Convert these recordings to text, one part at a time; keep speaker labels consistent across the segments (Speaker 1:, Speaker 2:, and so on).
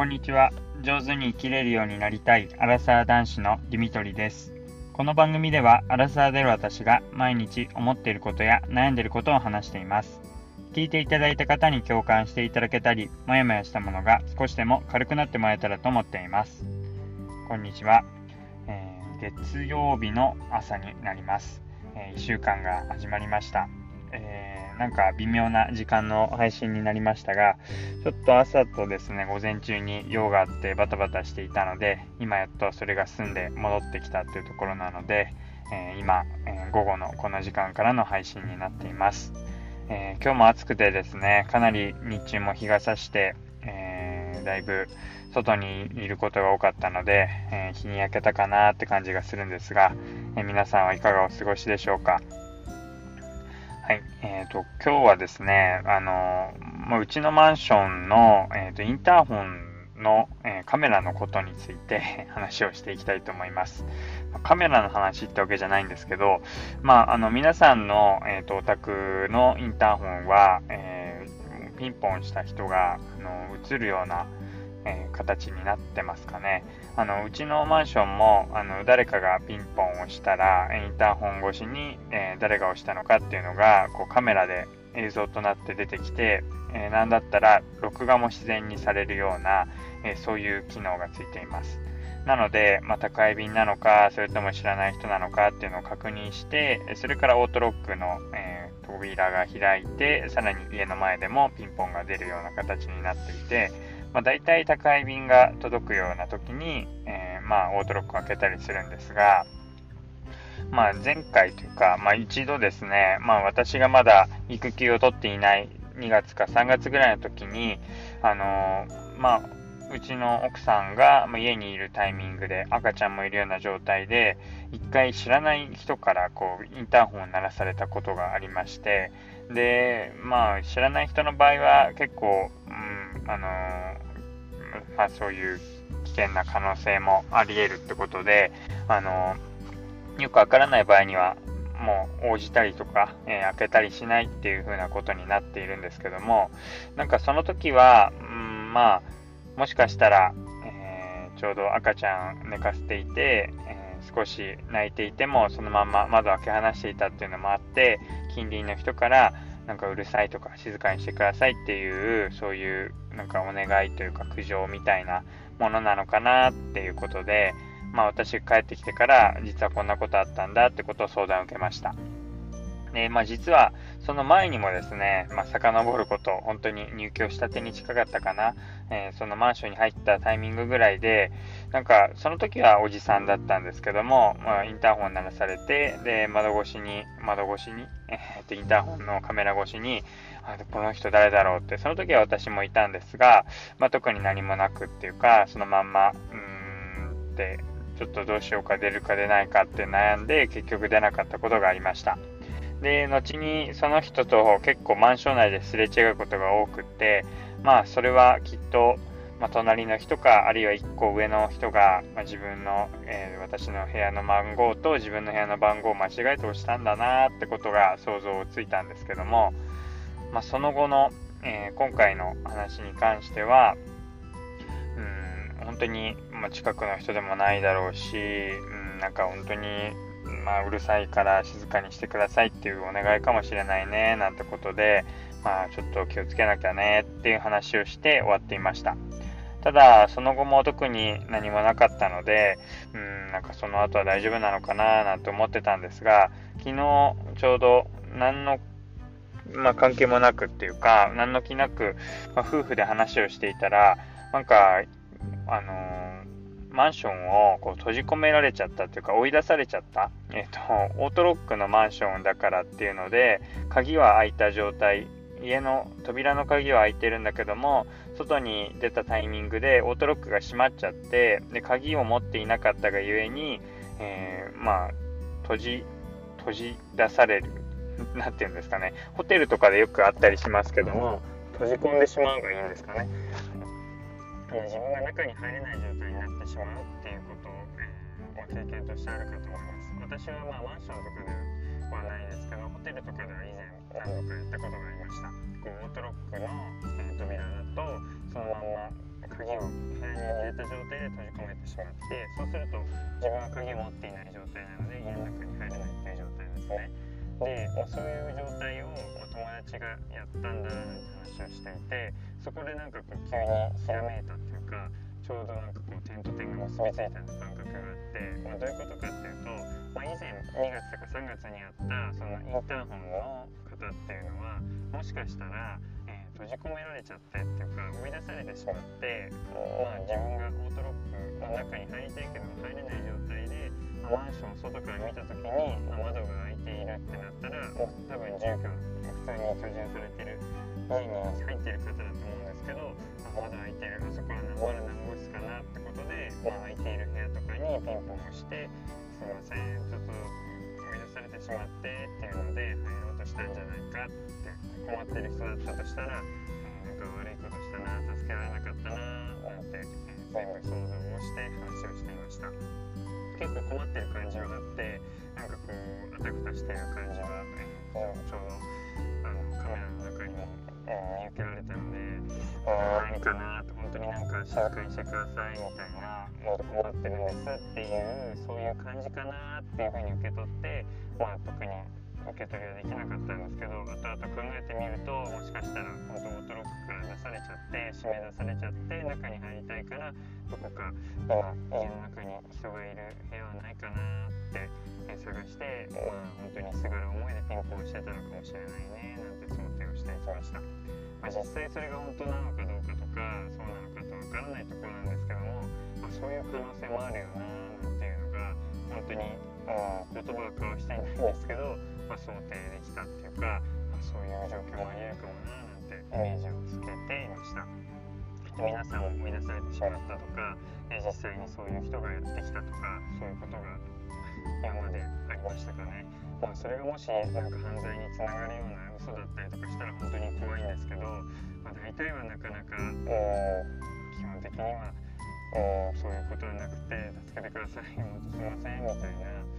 Speaker 1: こんにちは。上手に生きれるようになりたいアラサー男子のディミトリです。この番組ではアラサーである私が毎日思っていることや悩んでいることを話しています。聞いていただいた方に共感していただけたり、もやもやしたものが少しでも軽くなってもらえたらと思っています。こんにちは。えー、月曜日の朝になります。えー、1週間が始まりました。なんか微妙な時間の配信になりましたが、ちょっと朝とですね、午前中に用があってバタバタしていたので、今やっとそれが済んで戻ってきたというところなので、えー、今、えー、午後のこの時間からの配信になっています。えー、今日も暑くてですね、かなり日中も日が差して、えだいぶ外にいることが多かったので、え日に焼けたかなって感じがするんですが、え皆さんはいかがお過ごしでしょうか？と、今日はですね、あのま、うちのマンションの、えーと、インターホンの、えー、カメラのことについて 話をしていきたいと思います。カメラの話ってわけじゃないんですけど、まあ、あの皆さんの、えーと、お宅のインターホンは、えー、ピンポンした人があの映るような、えー、形になってますかね。あのうちのマンションもあの誰かがピンポンをしたらインターホン越しに、えー、誰が押したのかっていうのがこうカメラで映像となって出てきて、えー、なんだったら録画も自然にされるような、えそういう機能がついています。なので、まあ、宅配便なのか、それとも知らない人なのかっていうのを確認して、それからオートロックの、えー、扉が開いて、さらに家の前でもピンポンが出るような形になっていて、まあ、大体宅配便が届くような時に、えー、まあ、オートロックを開けたりするんですが、まあ、前回というか、まあ、一度ですね、まあ、私がまだ育休を取っていない2月か3月ぐらいの時に、あのー、まあ、うちの奥さんが家にいるタイミングで赤ちゃんもいるような状態で一回知らない人からこうインターホンを鳴らされたことがありましてでまあ知らない人の場合は結構、うんあのまあ、そういう危険な可能性もあり得るってことで、あのよくわからない場合にはもう応じたりとか、えー、開けたりしないっていう風なことになっているんですけどもなんかその時は、うん、まあもしかしたら、えー、ちょうど赤ちゃん寝かせていて、えー、少し泣いていてもそのまま窓開け放していたっていうのもあって近隣の人からなんかうるさいとか静かにしてくださいっていうそういうなんかお願いというか苦情みたいなものなのかなっていうことでまあ私帰ってきてから実はこんなことあったんだってことを相談を受けました。で、まあ実はその前にもですね、まあ、遡ること、本当に入居したてに近かったかな、えー、そのマンションに入ったタイミングぐらいで、なんかその時はおじさんだったんですけども、まあ、インターホン鳴らされて、で、窓越しに、窓越しに、えー、とインターホンのカメラ越しに、あこの人誰だろうって、その時は私もいたんですが、まあ、特に何もなくっていうか、そのまんま、うーんって、ちょっとどうしようか出るか出ないかって悩んで結局出なかったことがありました。で、後にその人と結構マンション内ですれ違うことが多くって、まあそれはきっと、まあ、隣の人か、あるいは1個上の人が、まあ、自分の、えー、私の部屋の番号と自分の部屋の番号を間違えて押したんだなってことが想像ついたんですけども、まあ、その後の、えー、今回の話に関しては、うん、本当に、まあ、近くの人でもないだろうし、うん、なんか本当にまあ、うるさいから静かにしてくださいっていうお願いかもしれないねなんてことで、まあ、ちょっと気をつけなきゃねっていう話をして終わっていました。ただその後も特に何もなかったのでうんなんかその後は大丈夫なのかななんて思ってたんですが昨日ちょうど何のまあ、関係もなくっていうか何の気なく、まあ、夫婦で話をしていたらなんかあのーマンションをこう閉じ込められちゃったっていうか追い出されちゃった、えっ、と、オートロックのマンションだからっていうので鍵は開いた状態。家の扉の鍵は開いてるんだけども外に出たタイミングでオートロックが閉まっちゃってで鍵を持っていなかったがゆえに、えー、まあ閉じ閉じ出される。何て言うんですかね。ホテルとかでよくあったりしますけども閉じ込んでしまうがいいんですかね。自分が中に入れない状態になってしまうっていうことを、えー、経験としてあるかと思います。私はまあマンションとかではないですけどホテルとかでは以前何度かやったことがありました。こうオートロックの、え、扉だとそのまんま鍵を部屋に入れた状態で閉じ込めてしまってそうすると自分は鍵を持っていない状態なので家の中に入れないっていう状態ですね。で、ま、そういう状態を、ま友達がやったんだなんて話をしていてそこでなんかこう急にひらめいたっていうかちょうどなんかこう点と点が結びついたような感覚があって、まあ、どういうことかっていうと、まあ、以前2月とか3月にあったそのインターホンの方っていうのはもしかしたら、えー、閉じ込められちゃってっていうか追い出されてしまって、まあ、自分がオートロックの中に入りたいけど入れない状態でマンションを外から見た時に窓が開いているってなったら多分住居普通に居住されてる家に入ってる方だと思けどままだ開いてるあそこはまだ何号室かなってことで、まあ、空いている部屋とかにピンポン押してすいませんちょっと追い出されてしまってっていうので入ろうとしたんじゃないかって困ってる人だったとしたら、えー、なんか悪いことしたな助けられなかったななんて、えー、全部想像をして話をしていました。結構困ってる感じはあってなんかこうあたふたしてる感じは、えー、ちょうどあのカメラの中にも、え、見受けられたので何かなと本当になんか静かにしてくださいみたいなもう困ってるんですっていうそういう感じかなっていうふうに受け取ってまあ特に受け取りはできなかったんですけど後々考えてみるともしかしたら本当オートロックから出されちゃって締め出されちゃって中に入りたいからどこか今家の中に人がいる部屋はないかなって探してまあ本当にすがる思いでピンポンしてたのかもしれないねなんて想定をしていきました、まあ、実際それが本当なのかどうかとかそうなのかとわからないところなんですけども、まあ、そういう可能性もあるよななんていうのが本当に、うん、言葉は交わしていないんですけどまあ、想定できたっていうか、まあ、そういう状況もありえるかもななんてイメージをつけていました。皆さんを思い出されてしまったとか、え実際にそういう人がやってきたとかそういうことが今までありましたかね、まあ、それがもしなんか犯罪につながるような嘘だったりとかしたら本当に怖いんですけど、まあ、大体はなかなか、えー、基本的には、えー、そういうことはなくて助けてください本当すいませんみたいな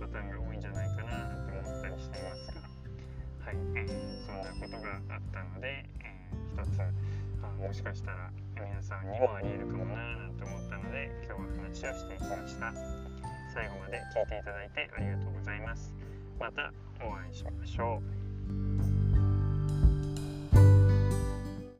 Speaker 1: パターンが多いんじゃないかなとしてい。ます。が、はい。えー、そんなことがあったので、えー、一つあもしかしたら皆さんにもありえるかもななんて思ったので今日は話をしていきました。最後まで聞いていただいてありがとうございます。またお会いしましょう